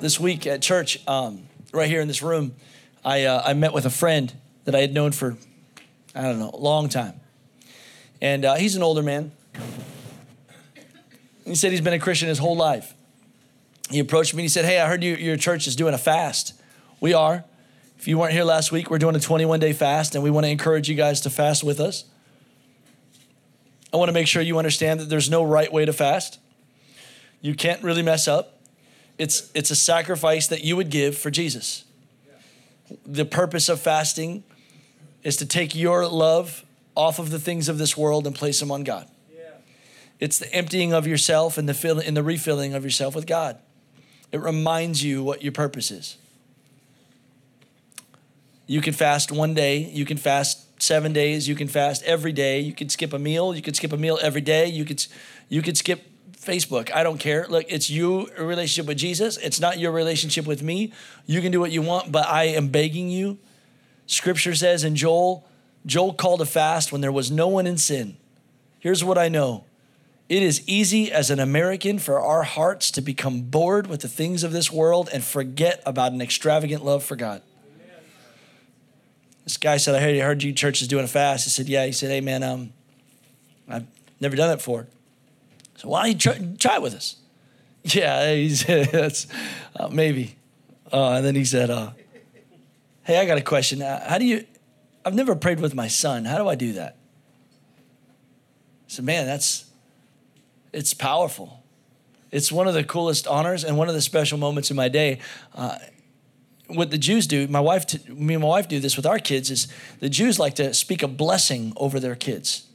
this week at church, um, right here in this room, I, uh, I met with a friend that I had known for, I don't know, a long time. And uh, he's an older man. He said he's been a Christian his whole life. He approached me and he said, Hey, I heard you, your church is doing a fast. We are. If you weren't here last week, we're doing a 21 day fast, and we want to encourage you guys to fast with us. I want to make sure you understand that there's no right way to fast. You can't really mess up. It's, it's a sacrifice that you would give for Jesus. The purpose of fasting is to take your love off of the things of this world and place them on God. It's the emptying of yourself and the, fill, and the refilling of yourself with God. It reminds you what your purpose is. You can fast one day, you can fast seven days, you can fast every day, you can skip a meal, you can skip a meal every day, you could you could skip Facebook. I don't care. Look, it's your relationship with Jesus. It's not your relationship with me. You can do what you want, but I am begging you. Scripture says in Joel, Joel called a fast when there was no one in sin. Here's what I know. It is easy as an American for our hearts to become bored with the things of this world and forget about an extravagant love for God. This guy said, I heard, you, heard you church is doing a fast. He said, Yeah. He said, Hey, man, um, I've never done that before. So why don't you try, try it with us? Yeah, he said, That's uh, maybe. Uh, and then he said, uh, Hey, I got a question. Uh, how do you, I've never prayed with my son. How do I do that? I said, Man, that's, it's powerful. It's one of the coolest honors and one of the special moments in my day. Uh, what the Jews do, my wife, t- me and my wife do this with our kids, is the Jews like to speak a blessing over their kids.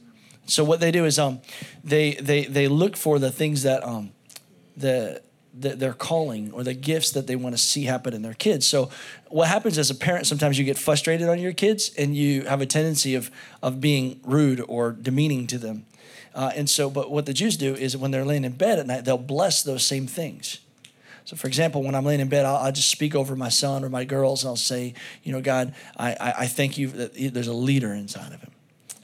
So what they do is um, they they they look for the things that um, the, the their calling or the gifts that they want to see happen in their kids. So what happens as a parent, sometimes you get frustrated on your kids and you have a tendency of of being rude or demeaning to them. Uh, and so, but what the Jews do is when they're laying in bed at night, they'll bless those same things. So, for example, when I'm laying in bed, I'll, I'll, just speak over my son or my girls, and I'll say, you know, God, I, I, I thank you that there's a leader inside of him.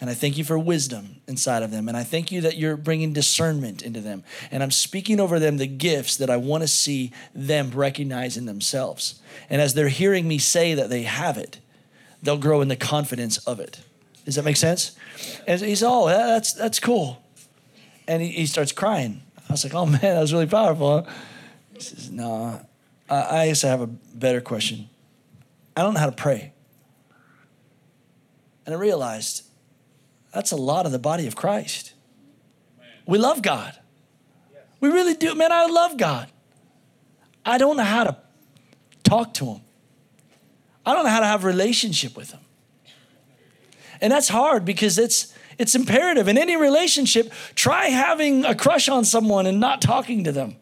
And I thank you for wisdom inside of them. And I thank you that you're bringing discernment into them. And I'm speaking over them the gifts that I want to see them recognize in themselves. And as they're hearing me say that they have it, they'll grow in the confidence of it. Does that make sense? And he's, oh, that's, that's cool. And he, he starts crying. I was like, oh man, that was really powerful. Huh? He says, No, I, I guess I have a better question. I don't know how to pray. And I realized that's a lot of the body of Christ. We love God. We really do. Man, I love God. I don't know how to talk to Him. I don't know how to have a relationship with Him. And that's hard because it's it's imperative in any relationship. Try having a crush on someone and not talking to them.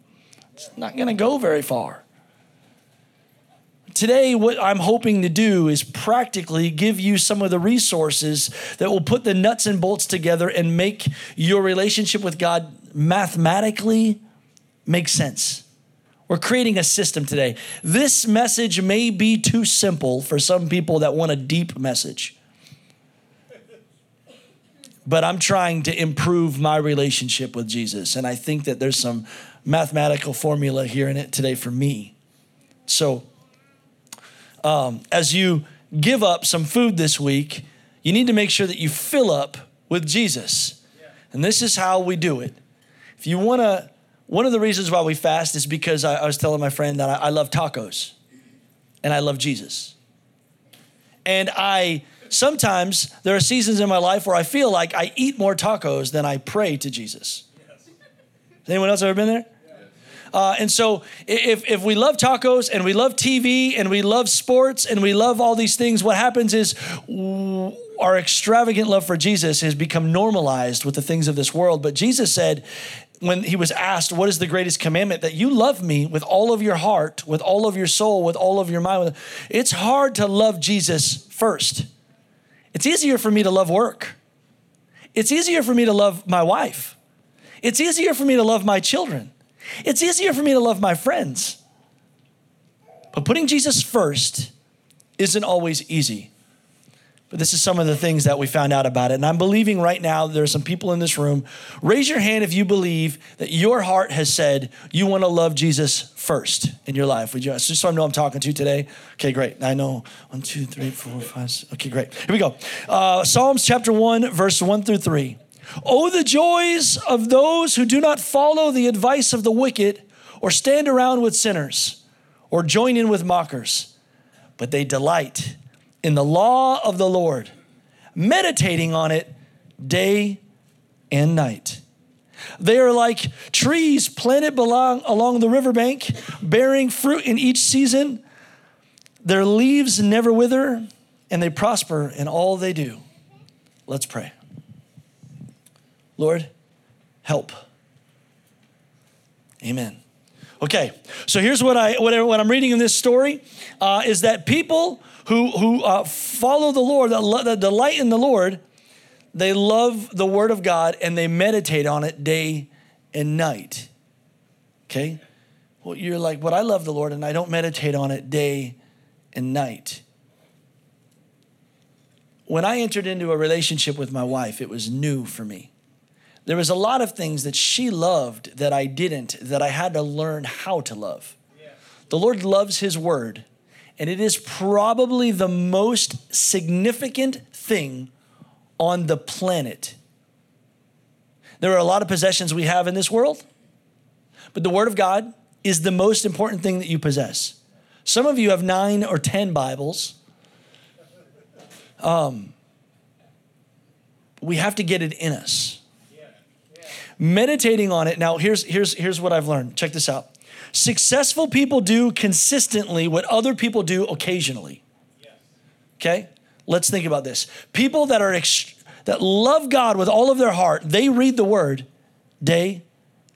It's not going to go very far. Today, what I'm hoping to do is practically give you some of the resources that will put the nuts and bolts together and make your relationship with God mathematically make sense. We're creating a system today. This message may be too simple for some people that want a deep message. But I'm trying to improve my relationship with Jesus. And I think that there's some mathematical formula here in it today for me. So, um, as you give up some food this week, you need to make sure that you fill up with Jesus. And this is how we do it. If you want to, one of the reasons why we fast is because I, I was telling my friend that I, I love tacos and I love Jesus. And I sometimes there are seasons in my life where I feel like I eat more tacos than I pray to Jesus. Has anyone else ever been there? Uh, and so, if, if we love tacos and we love TV and we love sports and we love all these things, what happens is our extravagant love for Jesus has become normalized with the things of this world. But Jesus said, when he was asked, What is the greatest commandment? That you love me with all of your heart, with all of your soul, with all of your mind. It's hard to love Jesus first. It's easier for me to love work. It's easier for me to love my wife. It's easier for me to love my children. It's easier for me to love my friends. But putting Jesus first isn't always easy. But this is some of the things that we found out about it. And I'm believing right now there's some people in this room. Raise your hand if you believe that your heart has said you want to love Jesus first in your life. Would you just so I know I'm talking to you today? Okay, great. I know one, two, three, four, five. Six. Okay, great. Here we go. Uh, Psalms chapter one, verse one through three. Oh, the joys of those who do not follow the advice of the wicked, or stand around with sinners, or join in with mockers, but they delight in the law of the Lord, meditating on it day and night. They are like trees planted along, along the riverbank, bearing fruit in each season. Their leaves never wither, and they prosper in all they do. Let's pray. Lord, help. Amen. Okay, so here's what I what, I, what I'm reading in this story uh, is that people who, who uh, follow the Lord, that, lo- that delight in the Lord, they love the Word of God and they meditate on it day and night. Okay? Well, you're like, but I love the Lord and I don't meditate on it day and night. When I entered into a relationship with my wife, it was new for me. There was a lot of things that she loved that I didn't, that I had to learn how to love. The Lord loves His Word and it is probably the most significant thing on the planet. There are a lot of possessions we have in this world, but the Word of God is the most important thing that you possess. Some of you have nine or 10 Bibles. Um, we have to get it in us. Meditating on it. Now, here's, here's, here's what I've learned. Check this out. Successful people do consistently what other people do occasionally. Okay? Let's think about this. People that are that love God with all of their heart, they read the word day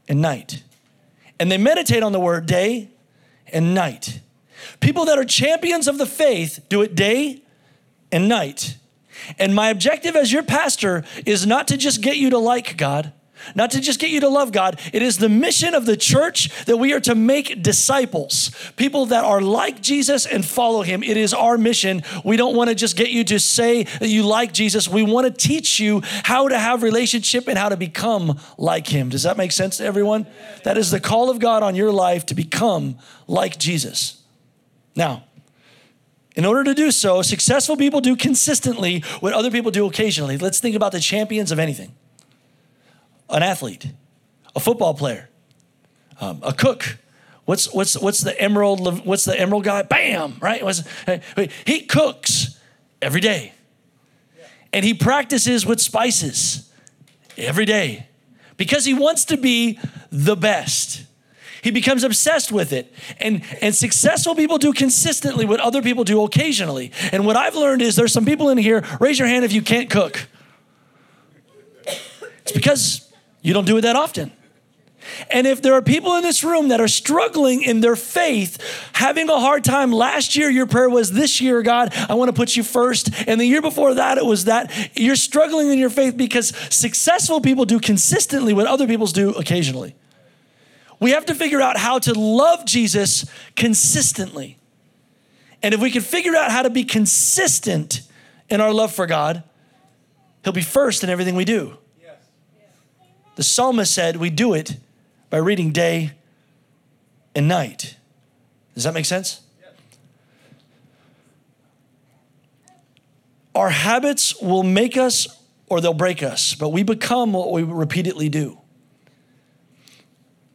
and night. And they meditate on the word day and night. People that are champions of the faith do it day and night. And my objective as your pastor is not to just get you to like God not to just get you to love God. It is the mission of the church that we are to make disciples, people that are like Jesus and follow him. It is our mission. We don't want to just get you to say that you like Jesus. We want to teach you how to have relationship and how to become like him. Does that make sense to everyone? That is the call of God on your life to become like Jesus. Now, in order to do so, successful people do consistently what other people do occasionally. Let's think about the champions of anything an athlete, a football player, um, a cook. What's what's what's the Emeril? What's the Emeril guy? Bam! Right? He cooks every day, and he practices with spices every day because he wants to be the best. He becomes obsessed with it. And, and successful people do consistently what other people do occasionally. And what I've learned is there's some people in here, raise your hand if you can't cook. It's because you don't do it that often. And if there are people in this room that are struggling in their faith, having a hard time, last year your prayer was, This year, God, I want to put you first. And the year before that, it was that you're struggling in your faith because successful people do consistently what other people do occasionally. We have to figure out how to love Jesus consistently. And if we can figure out how to be consistent in our love for God, He'll be first in everything we do. The psalmist said we do it by reading day and night. Does that make sense? Our habits will make us or they'll break us, but we become what we repeatedly do.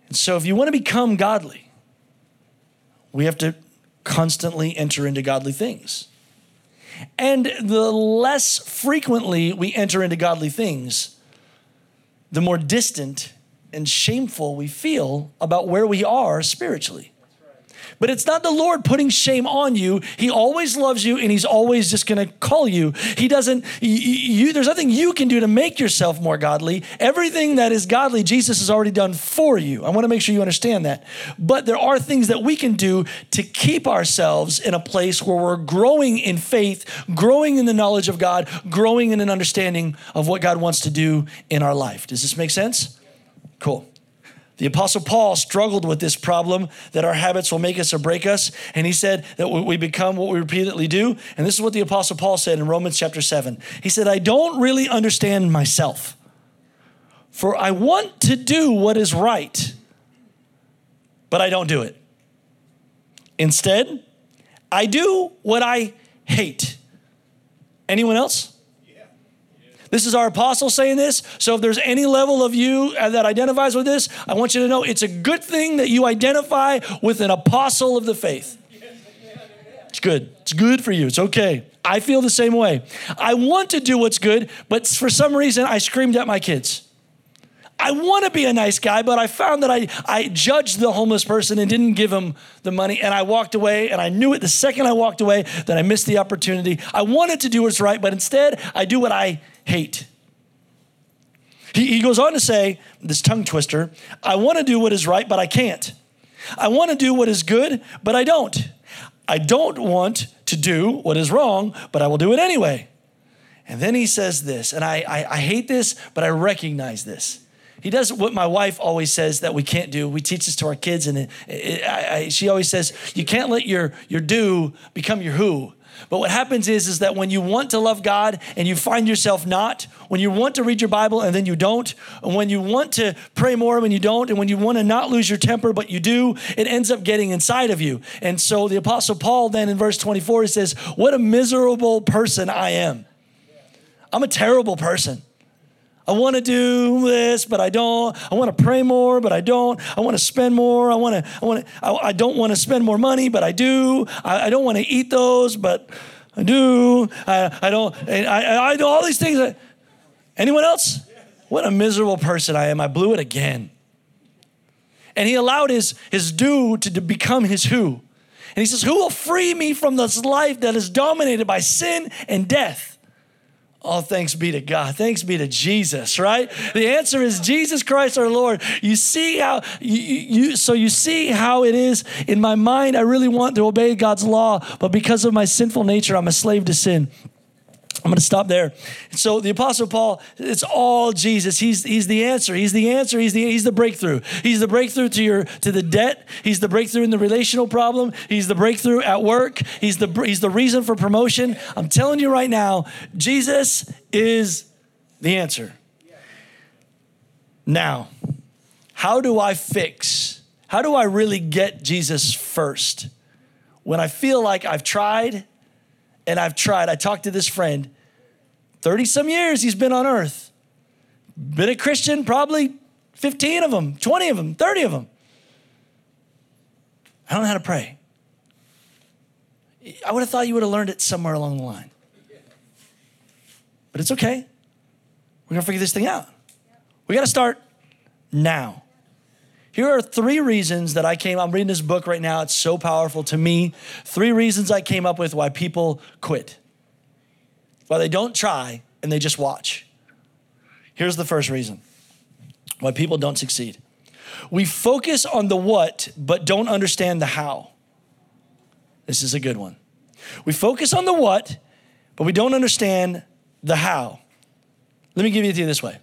And so, if you want to become godly, we have to constantly enter into godly things. And the less frequently we enter into godly things, the more distant and shameful we feel about where we are spiritually. But it's not the Lord putting shame on you. He always loves you and he's always just going to call you. He doesn't you, you, there's nothing you can do to make yourself more godly. Everything that is godly Jesus has already done for you. I want to make sure you understand that. But there are things that we can do to keep ourselves in a place where we're growing in faith, growing in the knowledge of God, growing in an understanding of what God wants to do in our life. Does this make sense? Cool. The Apostle Paul struggled with this problem that our habits will make us or break us. And he said that we become what we repeatedly do. And this is what the Apostle Paul said in Romans chapter 7. He said, I don't really understand myself, for I want to do what is right, but I don't do it. Instead, I do what I hate. Anyone else? This is our apostle saying this. So if there's any level of you that identifies with this, I want you to know it's a good thing that you identify with an apostle of the faith. It's good. It's good for you. It's okay. I feel the same way. I want to do what's good, but for some reason I screamed at my kids. I want to be a nice guy, but I found that I, I judged the homeless person and didn't give him the money. And I walked away, and I knew it the second I walked away that I missed the opportunity. I wanted to do what's right, but instead I do what I hate. He, he goes on to say, this tongue twister, I want to do what is right, but I can't. I want to do what is good, but I don't. I don't want to do what is wrong, but I will do it anyway. And then he says this, and I, I, I hate this, but I recognize this. He does what my wife always says that we can't do. We teach this to our kids, and it, it, I, I, she always says, "You can't let your your do become your who." But what happens is, is that when you want to love God and you find yourself not, when you want to read your Bible and then you don't, and when you want to pray more when you don't, and when you want to not lose your temper but you do, it ends up getting inside of you. And so the Apostle Paul then in verse 24 he says, "What a miserable person I am. I'm a terrible person." I want to do this, but I don't. I want to pray more, but I don't. I want to spend more. I want to. I want to. I, I don't want to spend more money, but I do. I, I don't want to eat those, but I do. I, I don't. I, I, do all these things. Anyone else? What a miserable person I am. I blew it again. And he allowed his, his do to become his who. And he says, Who will free me from this life that is dominated by sin and death? Oh, thanks be to God. Thanks be to Jesus, right? The answer is Jesus Christ our Lord. You see how you, you so you see how it is in my mind I really want to obey God's law, but because of my sinful nature I'm a slave to sin. I'm going to stop there. So the Apostle Paul, it's all Jesus. He's, he's the answer. He's the answer. He's the, he's the breakthrough. He's the breakthrough to your to the debt. He's the breakthrough in the relational problem. He's the breakthrough at work. He's the he's the reason for promotion. I'm telling you right now, Jesus is the answer. Now, how do I fix? How do I really get Jesus first? When I feel like I've tried and I've tried. I talked to this friend, 30 some years he's been on earth. Been a Christian, probably 15 of them, 20 of them, 30 of them. I don't know how to pray. I would have thought you would have learned it somewhere along the line. But it's okay. We're going to figure this thing out. We got to start now. Here are three reasons that I came. I'm reading this book right now. It's so powerful to me. Three reasons I came up with why people quit, why they don't try and they just watch. Here's the first reason why people don't succeed. We focus on the what, but don't understand the how. This is a good one. We focus on the what, but we don't understand the how. Let me give it to you this way.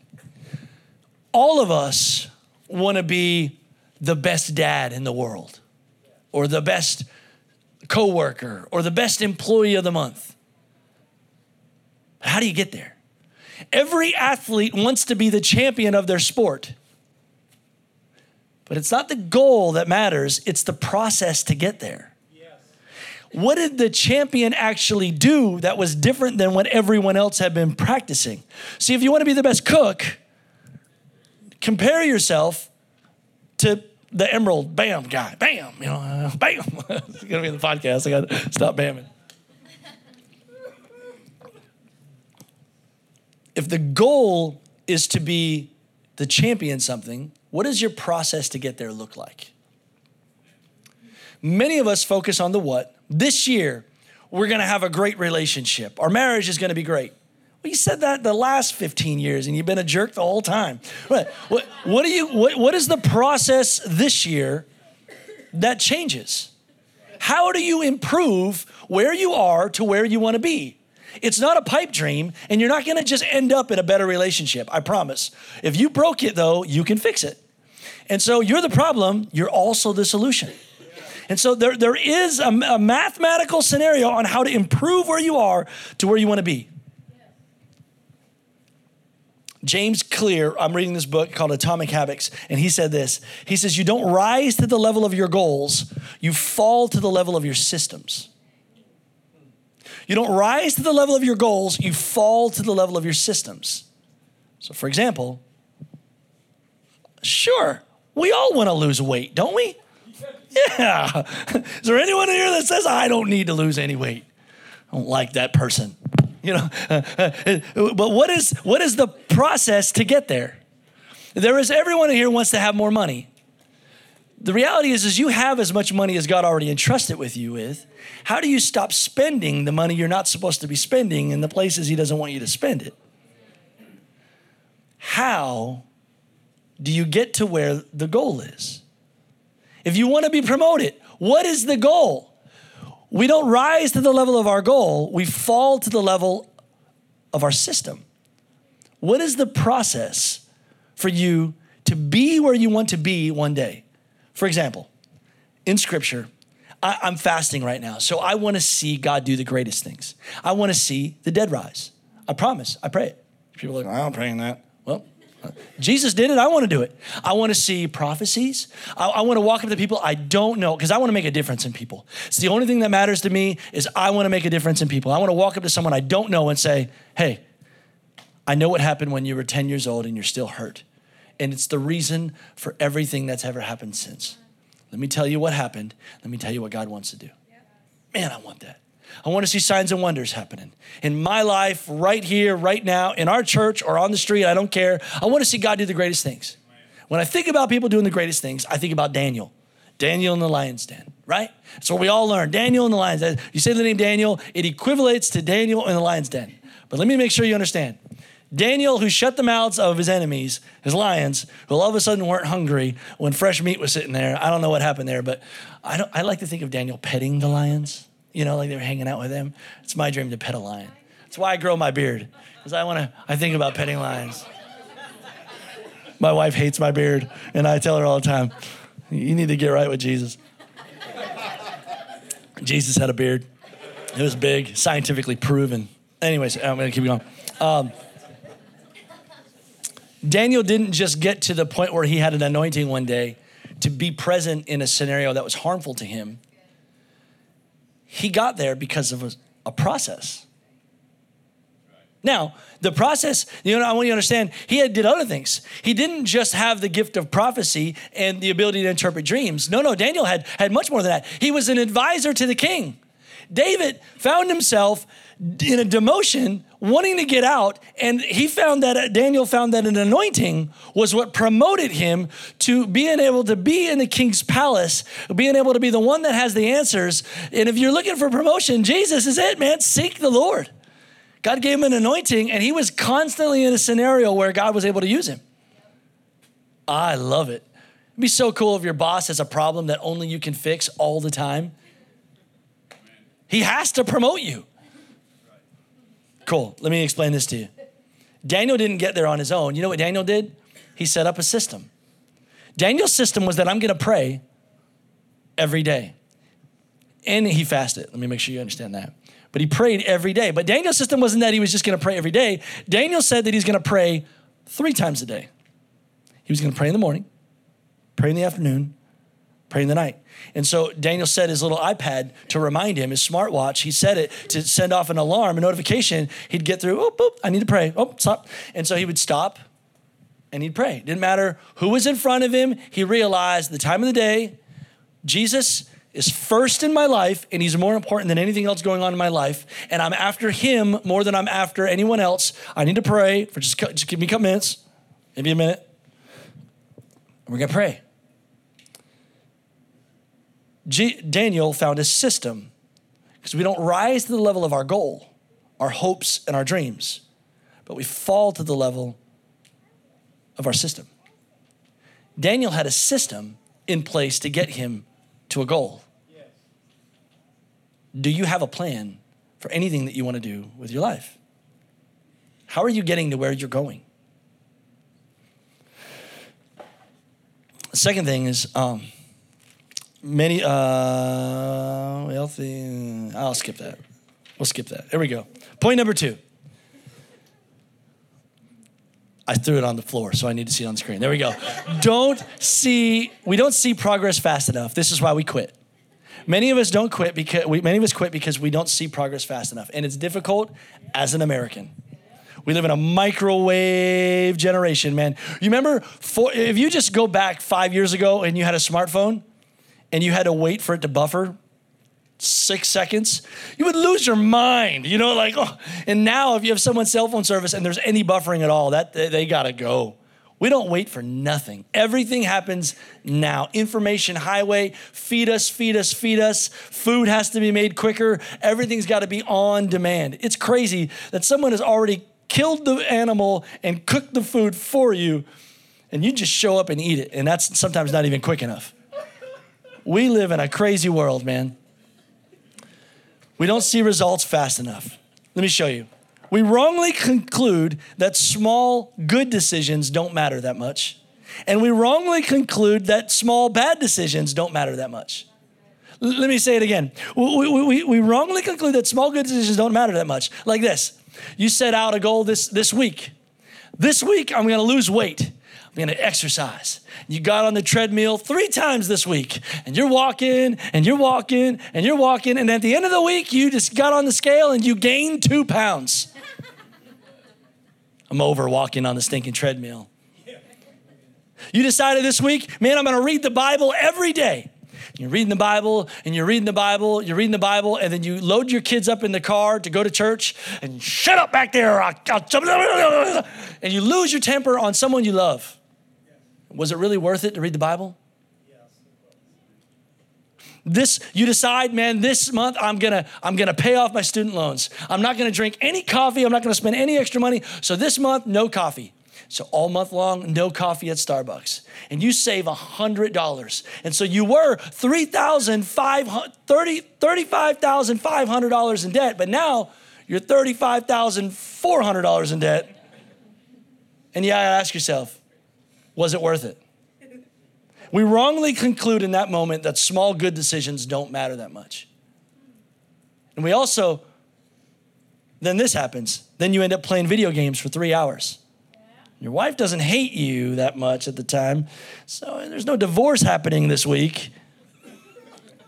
All of us want to be the best dad in the world or the best coworker or the best employee of the month. How do you get there? Every athlete wants to be the champion of their sport. But it's not the goal that matters, it's the process to get there. What did the champion actually do that was different than what everyone else had been practicing? See, if you want to be the best cook, compare yourself to the Emeril bam guy. Bam, you know, uh, bam. it's gonna be in the podcast. I gotta stop bamming. If the goal is to be the champion something, what does your process to get there look like? Many of us focus on the what. This year, we're gonna have a great relationship. Our marriage is gonna be great. Well, you said that the last 15 years and you've been a jerk the whole time. What, what, what, do you, what, what is the process this year that changes? How do you improve where you are to where you want to be? It's not a pipe dream, and you're not going to just end up in a better relationship. I promise. If you broke it, though, you can fix it. And so you're the problem, you're also the solution. And so there, there is a, a mathematical scenario on how to improve where you are to where you want to be. James Clear, I'm reading this book called Atomic Habits, and he said this. He says, You don't rise to the level of your goals, you fall to the level of your systems. You don't rise to the level of your goals, you fall to the level of your systems. So, for example, sure, we all want to lose weight, don't we? Yeah. Is there anyone here that says, I don't need to lose any weight? I don't like that person. You know, but what is what is the process to get there? There is everyone here wants to have more money. The reality is, is you have as much money as God already entrusted with you with. How do you stop spending the money you're not supposed to be spending in the places He doesn't want you to spend it? How do you get to where the goal is? If you want to be promoted, what is the goal? We don't rise to the level of our goal, we fall to the level of our system. What is the process for you to be where you want to be one day? For example, in scripture, I, am fasting right now, so I want to see God do the greatest things. I want to see the dead rise. I promise, I pray it. People are like, I'm praying that. Jesus did it. I want to do it. I want to see prophecies. I, I want to walk up to people I don't know because I want to make a difference in people. It's the only thing that matters to me is I want to make a difference in people. I want to walk up to someone I don't know and say, "Hey, I know what happened when you were 10 years old and you're still hurt. And it's the reason for everything that's ever happened since. Let me tell you what happened. Let me tell you what God wants to do." Man, I want that. I want to see signs and wonders happening in my life, right here, right now, in our church or on the street. I don't care. I want to see God do the greatest things. When I think about people doing the greatest things, I think about Daniel. Daniel in the lion's den, right? That's what we all learn. Daniel in the lion's den. You say the name Daniel, it equivalates to Daniel in the lion's den. But let me make sure you understand. Daniel, who shut the mouths of his enemies, his lions, who all of a sudden weren't hungry when fresh meat was sitting there. I don't know what happened there, but I, I like to think of Daniel petting the lions you know, like they were hanging out with him. It's my dream to pet a lion. That's why I grow my beard, because I want to, I think about petting lions. My wife hates my beard, and I tell her all the time, you need to get right with Jesus. Jesus had a beard. It was big, scientifically proven. Anyways, I'm going to keep going. Um, Daniel didn't just get to the point where he had an anointing one day to be present in a scenario that was harmful to him he got there because of a, a process. Now, the process, you know, I want you to understand, he had, did other things. He didn't just have the gift of prophecy and the ability to interpret dreams. No, no, Daniel had, had much more than that. He was an advisor to the king. David found himself in a demotion wanting to get out and he found that uh, daniel found that an anointing was what promoted him to being able to be in the king's palace being able to be the one that has the answers. And if you're looking for promotion jesus is it man. Seek the lord. God gave him an anointing and he was constantly in a scenario where god was able to use him. I love it. It'd be so cool if your boss has a problem that only you can fix all the time he has to promote you Cool. Let me explain this to you. Daniel didn't get there on his own. You know what Daniel did? He set up a system. Daniel's system was that I'm going to pray every day. And he fasted. Let me make sure you understand that. But he prayed every day. But Daniel's system wasn't that he was just going to pray every day. Daniel said that he's going to pray three times a day. He was going to pray in the morning, pray in the afternoon, pray in the night. And so Daniel set his little iPad to remind him, his smartwatch, he set it to send off an alarm, a notification. He'd get through, oh, I need to pray. Oh, stop. And so he would stop and he'd pray. Didn't matter who was in front of him, he realized the time of the day, Jesus is first in my life and he's more important than anything else going on in my life. And I'm after him more than I'm after anyone else. I need to pray for just, just give me a couple minutes, maybe a minute. we're going to pray. G- Daniel found a system because we don't rise to the level of our goal, our hopes, and our dreams, but we fall to the level of our system. Daniel had a system in place to get him to a goal. Yes. Do you have a plan for anything that you want to do with your life? How are you getting to where you're going? The second thing is um, many uh, healthy. I'll skip that. We'll skip that. There we go. Point number two. I threw it on the floor, so I need to see it on the screen. There we go. don't see, we don't see progress fast enough. This is why we quit. Many of us don't quit because we, many of us quit because we don't see progress fast enough, and it's difficult as an American. We live in a microwave generation, man. You remember for, if you just go back five years ago and you had a smartphone and you had to wait for it to buffer six seconds, you would lose your mind. You know, like, oh. and now if you have someone's cell phone service and there's any buffering at all, that they, they gotta go. We don't wait for nothing. Everything happens now. Information highway, feed us, feed us, feed us. Food has to be made quicker. Everything's got to be on demand. It's crazy that someone has already killed the animal and cooked the food for you, and you just show up and eat it. And that's sometimes not even quick enough. We live in a crazy world, man. We don't see results fast enough. Let me show you. We wrongly conclude that small good decisions don't matter that much. And we wrongly conclude that small bad decisions don't matter that much. L- let me say it again. We, we, we wrongly conclude that small good decisions don't matter that much. Like this you set out a goal this, this week. This week, I'm gonna lose weight. I'm gonna exercise. You got on the treadmill three times this week, and you're walking, and you're walking, and you're walking, and at the end of the week, you just got on the scale and you gained two pounds. I'm over walking on the stinking treadmill. You decided this week, man, I'm gonna read the Bible every day. You're reading the Bible and you're reading the Bible, you're reading the Bible, and then you load your kids up in the car to go to church and shut up back there. And you lose your temper on someone you love. Was it really worth it to read the Bible? this you decide man this month i'm gonna i'm gonna pay off my student loans. I'm not gonna drink any coffee. I'm not gonna spend any extra money. So this month no coffee. So all month long no coffee at starbucks. And you save $100 and so you were $35500 in debt but now you're $35400 in debt. And you gotta ask yourself was it worth it we wrongly conclude in that moment that small good decisions don't matter that much. And we also, then this happens. Then you end up playing video games for three hours. Your wife doesn't hate you that much at the time, so there's no divorce happening this week.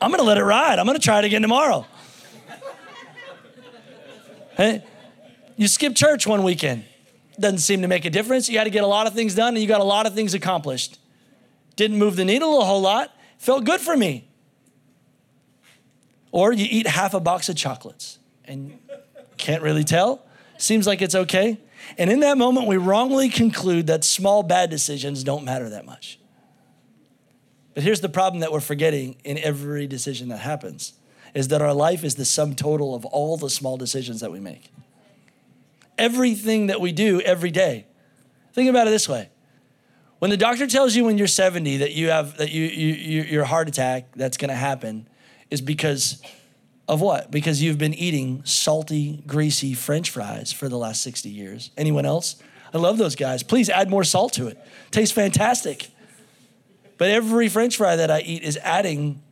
I'm gonna let it ride. I'm gonna try it again tomorrow. hey, you skip church one weekend. Doesn't seem to make a difference. You had to get a lot of things done and you got a lot of things accomplished. Didn't move the needle a whole lot, felt good for me. Or you eat half a box of chocolates and can't really tell. Seems like it's okay. And in that moment, we wrongly conclude that small bad decisions don't matter that much. But here's the problem that we're forgetting in every decision that happens is that our life is the sum total of all the small decisions that we make. Everything that we do every day. Think about it this way when the doctor tells you when you're 70 that you have that you, you you your heart attack that's going to happen is because of what? Because you've been eating salty, greasy french fries for the last 60 years. Anyone else? I love those guys. Please add more salt to it. Tastes fantastic. But every french fry that I eat is adding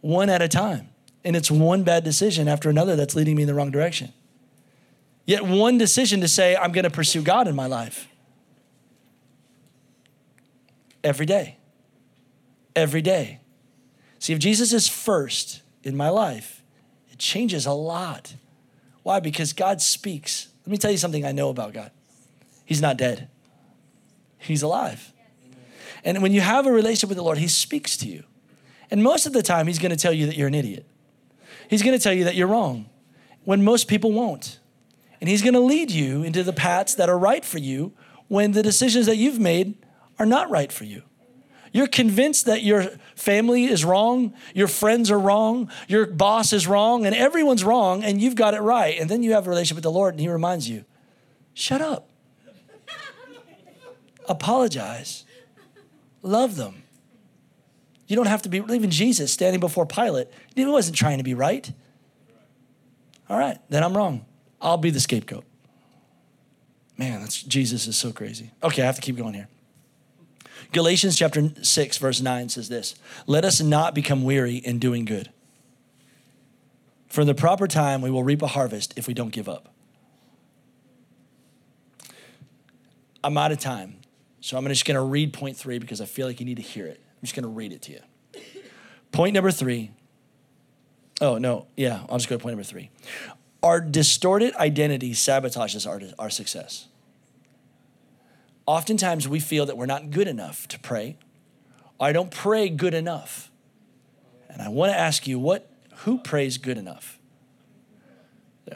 one at a time. And it's one bad decision after another that's leading me in the wrong direction. Yet one decision to say, I'm going to pursue God in my life every day. Every day. See, if Jesus is first in my life, it changes a lot. Why? Because God speaks. Let me tell you something I know about God He's not dead, He's alive. And when you have a relationship with the Lord, He speaks to you. And most of the time, He's going to tell you that you're an idiot. He's going to tell you that you're wrong when most people won't. And He's going to lead you into the paths that are right for you when the decisions that you've made are not right for you. You're convinced that your family is wrong, your friends are wrong, your boss is wrong, and everyone's wrong, and you've got it right. And then you have a relationship with the Lord, and He reminds you, shut up. Apologize. Love them. You don't have to be, even Jesus standing before Pilate, he wasn't trying to be right. All right, then I'm wrong. I'll be the scapegoat. Man, that's, Jesus is so crazy. Okay, I have to keep going here. Galatians chapter 6, verse 9 says this Let us not become weary in doing good. For in the proper time, we will reap a harvest if we don't give up. I'm out of time. So I'm just going to read point three because I feel like you need to hear it. I'm just going to read it to you. Point number three. Oh, no. Yeah, I'll just go to point number three. Our distorted identity sabotages our, our success. Oftentimes we feel that we're not good enough to pray. I don't pray good enough. And I want to ask you, what who prays good enough?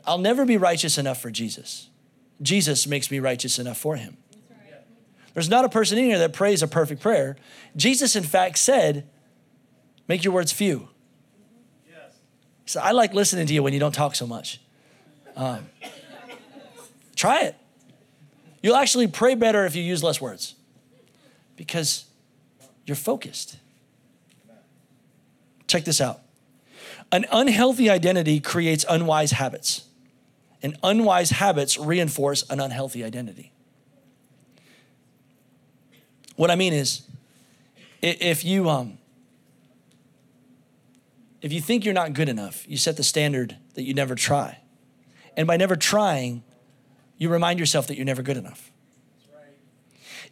I'll never be righteous enough for Jesus. Jesus makes me righteous enough for him. There's not a person in here that prays a perfect prayer. Jesus, in fact, said, Make your words few. Yes. So I like listening to you when you don't talk so much. Um, try it. You'll actually pray better if you use less words because you're focused. Check this out. An unhealthy identity creates unwise habits, and unwise habits reinforce an unhealthy identity. What I mean is, if you um, if you think you're not good enough, you set the standard that you never try, and by never trying, you remind yourself that you're never good enough.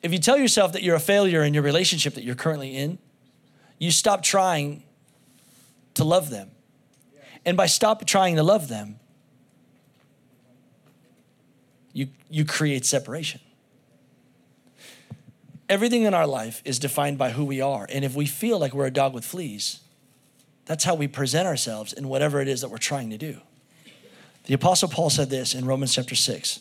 If you tell yourself that you're a failure in your relationship that you're currently in, you stop trying to love them. And by stop trying to love them, you, you create separation everything in our life is defined by who we are. And if we feel like we're a dog with fleas, that's how we present ourselves in whatever it is that we're trying to do. The Apostle Paul said this in Romans chapter 6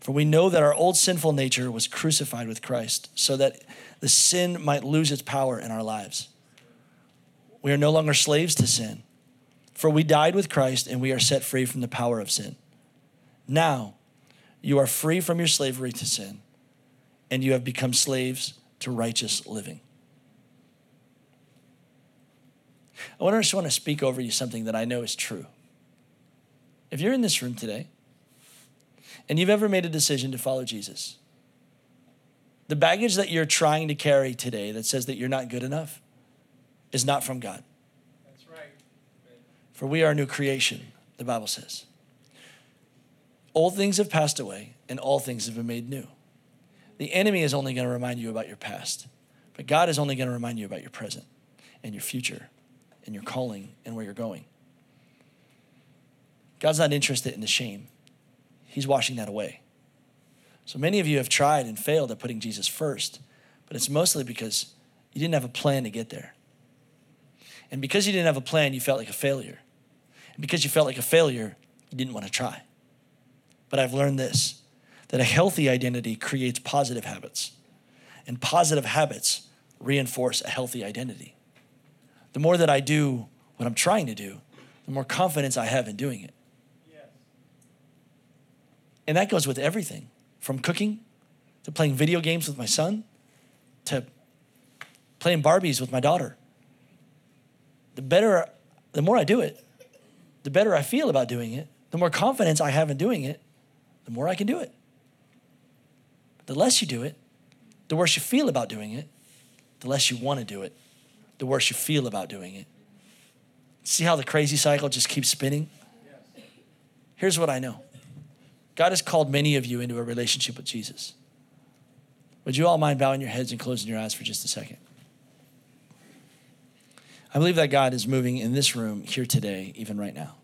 For we know that our old sinful nature was crucified with Christ, so that the sin might lose its power in our lives. We are no longer slaves to sin, for we died with Christ and we are set free from the power of sin. Now, you are free from your slavery to sin and you have become slaves to righteous living. I want to just want to speak over you something that I know is true. If you're in this room today and you've ever made a decision to follow Jesus, the baggage that you're trying to carry today that says that you're not good enough is not from God. That's right. For we are a new creation, the Bible says. Old things have passed away and all things have been made new. The enemy is only going to remind you about your past, but God is only going to remind you about your present and your future and your calling and where you're going. God's not interested in the shame, He's washing that away. So many of you have tried and failed at putting Jesus first, but it's mostly because you didn't have a plan to get there. And because you didn't have a plan, you felt like a failure. And because you felt like a failure, you didn't want to try. But I've learned this that a healthy identity creates positive habits, and positive habits reinforce a healthy identity. The more that I do what I'm trying to do, the more confidence I have in doing it. And that goes with everything from cooking to playing video games with my son to playing Barbies with my daughter. The better, the more I do it, the better I feel about doing it, the more confidence I have in doing it, the more I can do it. The less you do it, the worse you feel about doing it, the less you want to do it, the worse you feel about doing it. See how the crazy cycle just keeps spinning? Here's what I know God has called many of you into a relationship with Jesus. Would you all mind bowing your heads and closing your eyes for just a second? I believe that God is moving in this room here today, even right now.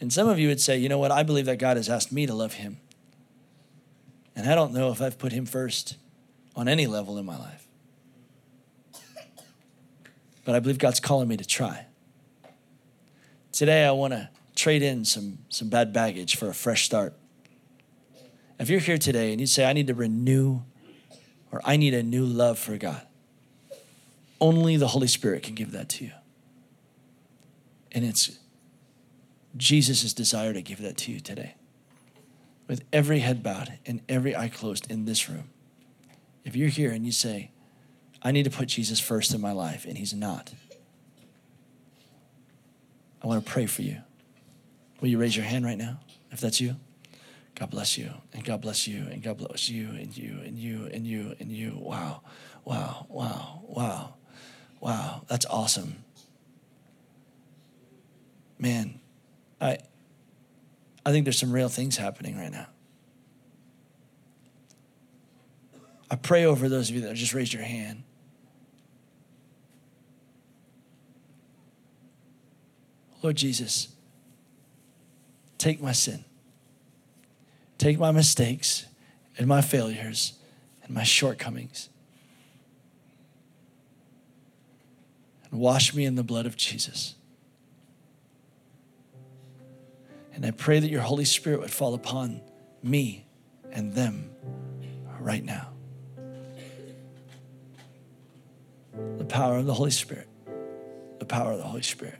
And some of you would say, you know what? I believe that God has asked me to love him. And I don't know if I've put him first on any level in my life. But I believe God's calling me to try. Today, I want to trade in some, some bad baggage for a fresh start. If you're here today and you say, I need to renew or I need a new love for God, only the Holy Spirit can give that to you. And it's Jesus' desire to give that to you today with every head bowed and every eye closed in this room, if you're here and you say, I need to put Jesus first in my life, and he's not, I want to pray for you. Will you raise your hand right now if that's you? God bless you, and God bless you, and God bless you, and you, and you, and you, and you. Wow, wow, wow, wow, wow. That's awesome. Man, I, I think there's some real things happening right now. I pray over those of you that just raised your hand. Lord Jesus, take my sin, take my mistakes and my failures and my shortcomings, and wash me in the blood of Jesus. And I pray that your Holy Spirit would fall upon me and them right now. The power of the Holy Spirit. The power of the Holy Spirit.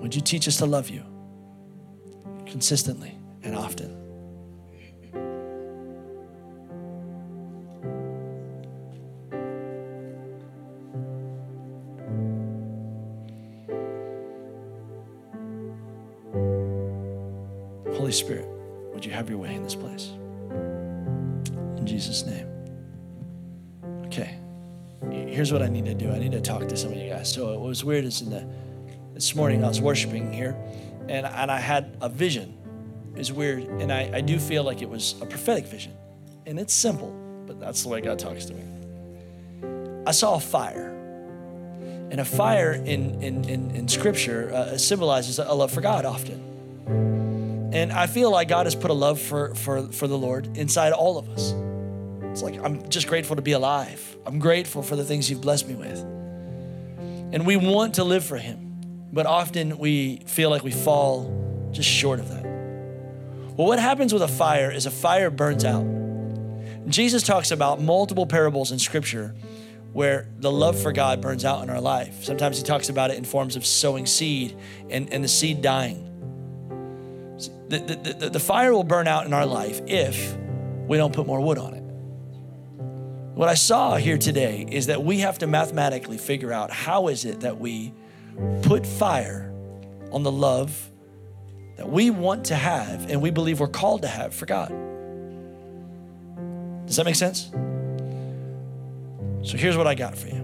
Would you teach us to love you consistently and often? Holy Spirit, would you have your way in this place? In Jesus' name. Okay. Here's what I need to do. I need to talk to some of you guys. So what was weird is in the this morning I was worshiping here and, and I had a vision. It's weird. And I, I do feel like it was a prophetic vision. And it's simple, but that's the way God talks to me. I saw a fire. And a fire in, in, in, in scripture uh, symbolizes a love for God often. And I feel like God has put a love for, for, for the Lord inside all of us. It's like, I'm just grateful to be alive. I'm grateful for the things you've blessed me with. And we want to live for Him but often we feel like we fall just short of that. Well, what happens with a fire is a fire burns out. Jesus talks about multiple parables in Scripture where the love for God burns out in our life. Sometimes he talks about it in forms of sowing seed and, and the seed dying. The, the, the, the fire will burn out in our life if we don't put more wood on it. What I saw here today is that we have to mathematically figure out how is it that we put fire on the love that we want to have and we believe we're called to have for God. Does that make sense? So here's what I got for you.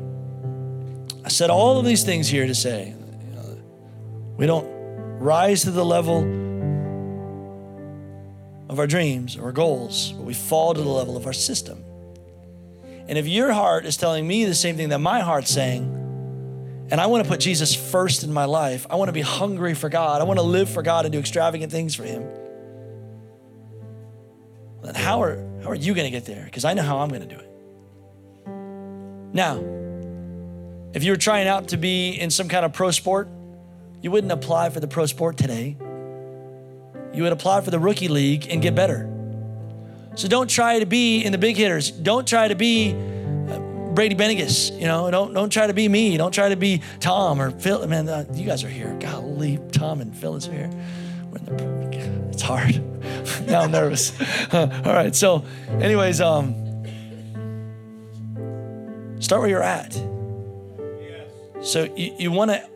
I said all of these things here to say you know, we don't rise to the level of our dreams or our goals, but we fall to the level of our system. And if your heart is telling me the same thing that my heart's saying, and I want to put Jesus first in my life. I want to be hungry for God. I want to live for God and do extravagant things for Him. Then how are, how are you going to get there? Because I know how I'm going to do it. Now, if you were trying out to be in some kind of pro sport, you wouldn't apply for the pro sport today. You would apply for the rookie league and get better. So don't try to be in the big hitters. Don't try to be Brady Benegas. You know, don't don't try to be me. Don't try to be Tom or Phil. Man, uh, you guys are here. Golly, Tom and Phyllis are here. The, it's hard. now I'm nervous. All right. So, anyways, um, start where you're at. Yes. So you, you want to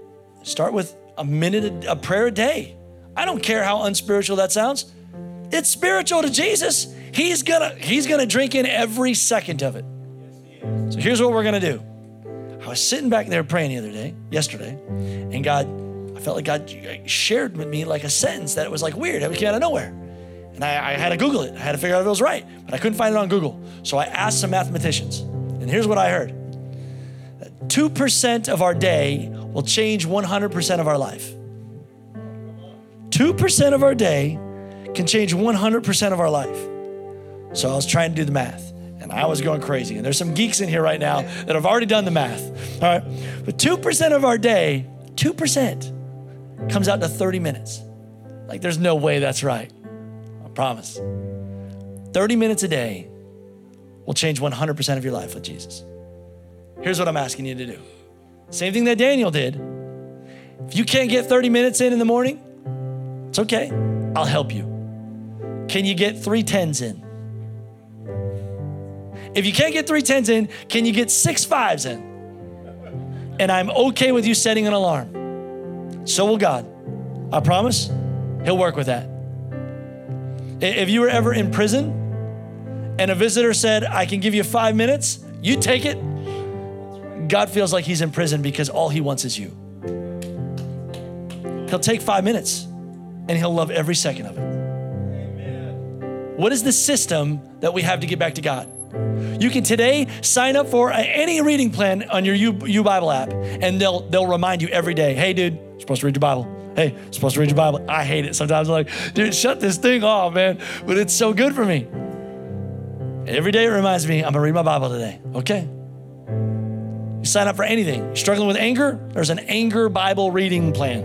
start with a minute, a prayer a day. I don't care how unspiritual that sounds. It's spiritual to Jesus. He's gonna he's gonna drink in every second of it. So here's what we're going to do. I was sitting back there praying the other day, yesterday, and God, I felt like God uh, shared with me like a sentence that it was like weird. It came out of nowhere. And I, I had to Google it. I had to figure out if it was right, but I couldn't find it on Google. So I asked some mathematicians, and here's what I heard 2% of our day will change 100% of our life. 2% of our day can change 100% of our life. So I was trying to do the math I was going crazy. And there's some geeks in here right now that have already done the math. All right. But 2% of our day, 2% comes out to 30 minutes. Like there's no way that's right. I promise. 30 minutes a day will change 100% of your life with Jesus. Here's what I'm asking you to do. Same thing that Daniel did. If you can't get 30 minutes in in the morning, it's okay. I'll help you. Can you get three tens in? If you can't get three tens in, can you get six fives in? And I'm okay with you setting an alarm. So will God. I promise He'll work with that. If you were ever in prison and a visitor said, I can give you five minutes, you take it. God feels like he's in prison because all he wants is you. He'll take five minutes and he'll love every second of it. What is the system that we have to get back to God? You can today sign up for any reading plan on your U, U Bible app, and they'll they'll remind you every day. Hey, dude, you're supposed to read your Bible. Hey, you're supposed to read your Bible. I hate it sometimes. I'm like, dude, shut this thing off, man. But it's so good for me. Every day it reminds me, I'm gonna read my Bible today. Okay. You sign up for anything. You're struggling with anger? There's an anger Bible reading plan.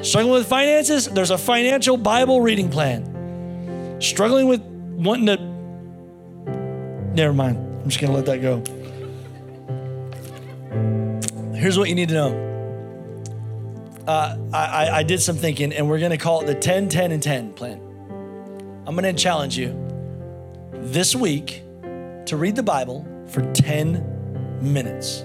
struggling with finances? There's a financial Bible reading plan. Struggling with wanting to Never mind. I'm just going to let that go. Here's what you need to know. Uh, I, I did some thinking, and we're going to call it the 10, 10, and 10 plan. I'm going to challenge you this week to read the Bible for 10 minutes.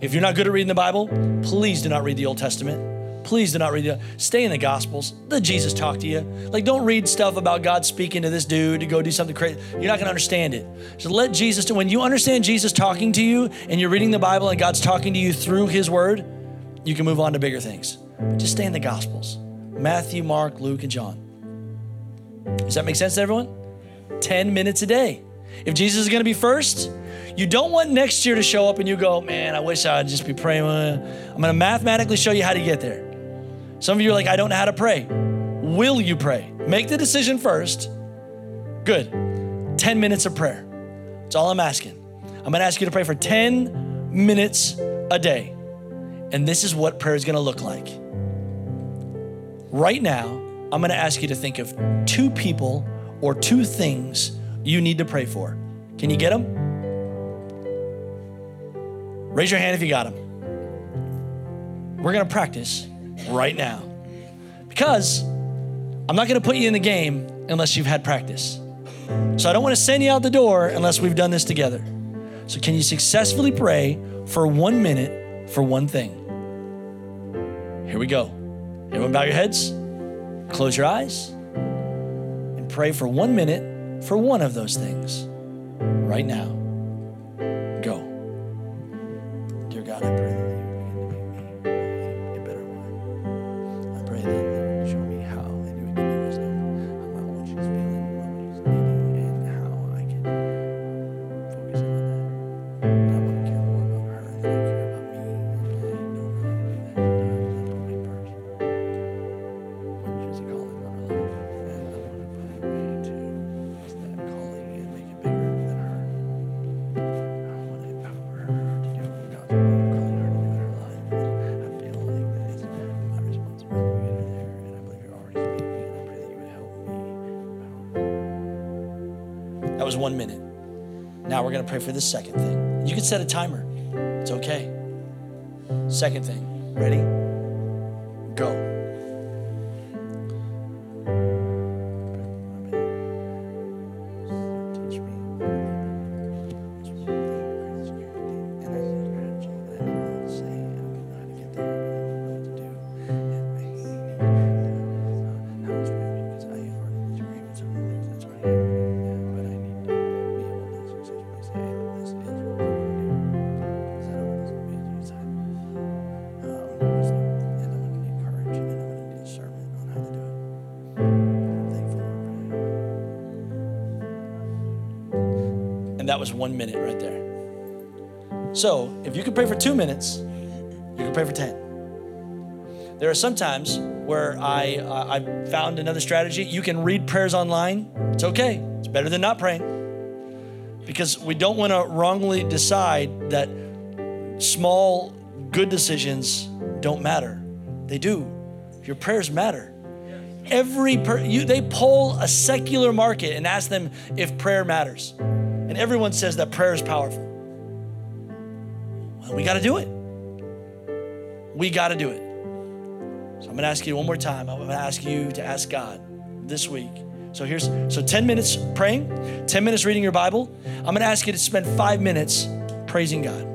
If you're not good at reading the Bible, please do not read the Old Testament please do not read the stay in the gospels. Let jesus talk to you. Like don't read stuff about god speaking to this dude to go do something crazy. You're not going to understand it. So let jesus do, when you understand jesus talking to you and you're reading the bible and god's talking to you through his word you can move on to bigger things. Just stay in the gospels. Matthew mark luke and john. Does that make sense to everyone? 10 minutes a day. If jesus is going to be first you don't want next year to show up and you go, man, I wish I'd just be praying. I'm going to mathematically show you how to get there. Some of you are like, I don't know how to pray. Will you pray? Make the decision first. Good. 10 minutes of prayer. That's all I'm asking. I'm gonna ask you to pray for 10 minutes a day. And this is what prayer is gonna look like. Right now, I'm gonna ask you to think of two people or two things you need to pray for. Can you get them? Raise your hand if you got them. We're gonna practice right now. Because I'm not going to put you in the game unless you've had practice. So I don't want to send you out the door unless we've done this together. So, can you successfully pray for one minute for one thing? Here we go. Everyone, bow your heads, close your eyes, and pray for one minute for one of those things right now. Go. Dear God, I pray. Now we're going to pray for the second thing. You can set a timer, it's okay. Second thing, ready? That was one minute right there. So if you can pray for two minutes, you can pray for 10. There are some times where I, uh, I found another strategy. You can read prayers online. It's okay. It's better than not praying. Because we don't want to wrongly decide that small good decisions don't matter. They do. Your prayers matter. Every per, you, they poll a secular market and ask them if prayer matters. And everyone says that prayer is powerful. Well, we got to do it. We got to do it. So I'm going to ask you one more time. I'm going to ask you to ask God this week. So here's so 10 minutes praying, 10 minutes reading your Bible. I'm going to ask you to spend 5 minutes praising God.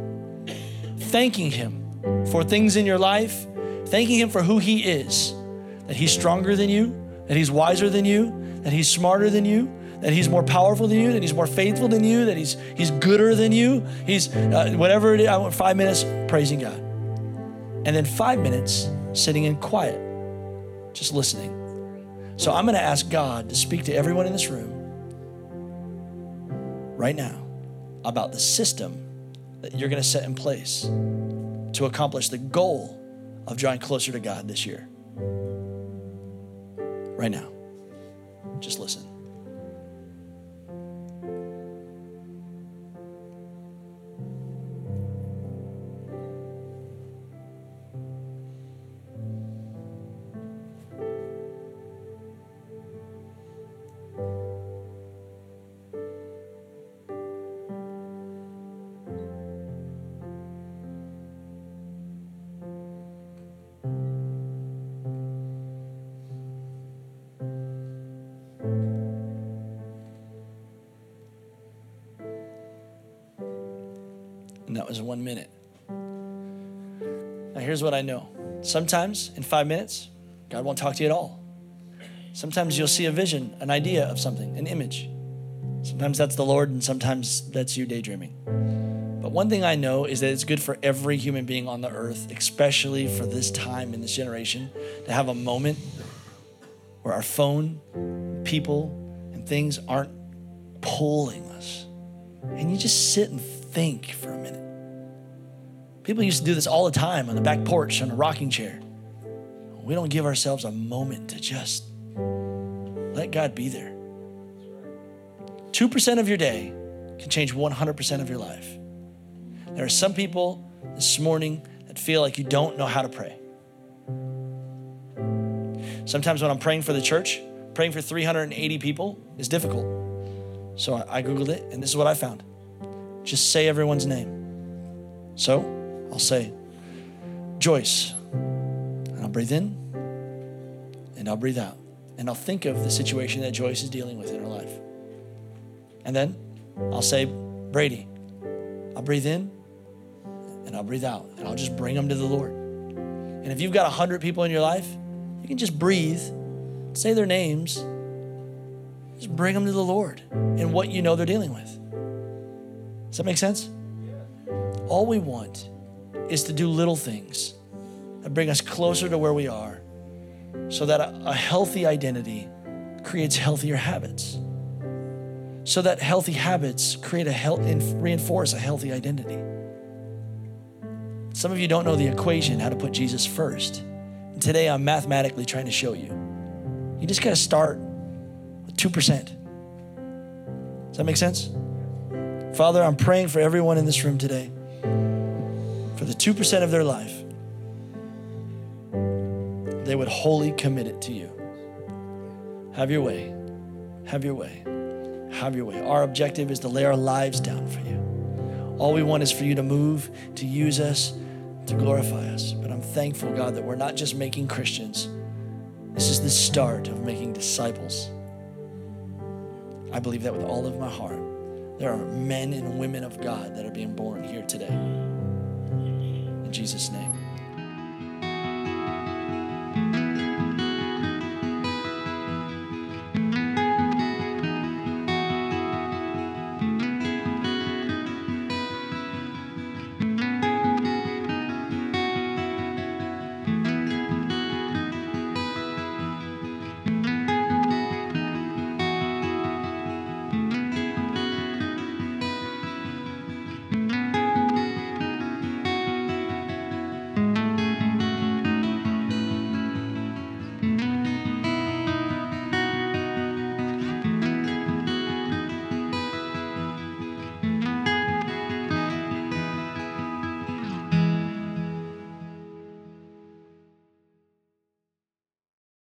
Thanking him for things in your life, thanking him for who he is. That he's stronger than you, that He's wiser than you, that He's smarter than you, that He's more powerful than you, that He's more faithful than you, that He's He's gooder than you. He's uh, whatever it is. I want five minutes praising God, and then five minutes sitting in quiet, just listening. So I'm going to ask God to speak to everyone in this room right now about the system that you're going to set in place to accomplish the goal of drawing closer to God this year. Right now. Just listen. What I know sometimes in five minutes, God won't talk to you at all. Sometimes you'll see a vision, an idea of something, an image. Sometimes that's the Lord, and sometimes that's you daydreaming. But one thing I know is that it's good for every human being on the earth, especially for this time in this generation, to have a moment where our phone, people, and things aren't pulling us. And you just sit and think for a. People used to do this all the time on the back porch on a rocking chair. We don't give ourselves a moment to just let God be there. 2% of your day can change 100% of your life. There are some people this morning that feel like you don't know how to pray. Sometimes when I'm praying for the church, praying for 380 people is difficult. So I, Googled it, and this is what I found just say everyone's name. So I'll say Joyce, and I'll breathe in, and I'll breathe out, and I'll think of the situation that Joyce is dealing with in her life. And then I'll say Brady. I'll breathe in, and I'll breathe out, and I'll just bring them to the Lord. And if you've got 100 people in your life, you can just breathe, say their names, just bring them to the Lord and what you know they're dealing with. Does that make sense? All we want is to do little things that bring us closer to where we are so that a, a healthy identity creates healthier habits. So that healthy habits create a health and reinforce a healthy identity. Some of you don't know the equation how to put Jesus first. And today I'm mathematically trying to show you. You just got to start with 2%. Does that make sense? Father, I'm praying for everyone in this room today for the 2% of their life they would wholly commit it to you. Have your way. Have your way. Have your way. Our objective is to lay our lives down for you. All we want is for you to move, to use us, to glorify us. But I'm thankful, God, that we're not just making Christians. This is the start of making disciples. I believe that with all of my heart. There are men and women of God that are being born here today. Jesus' name.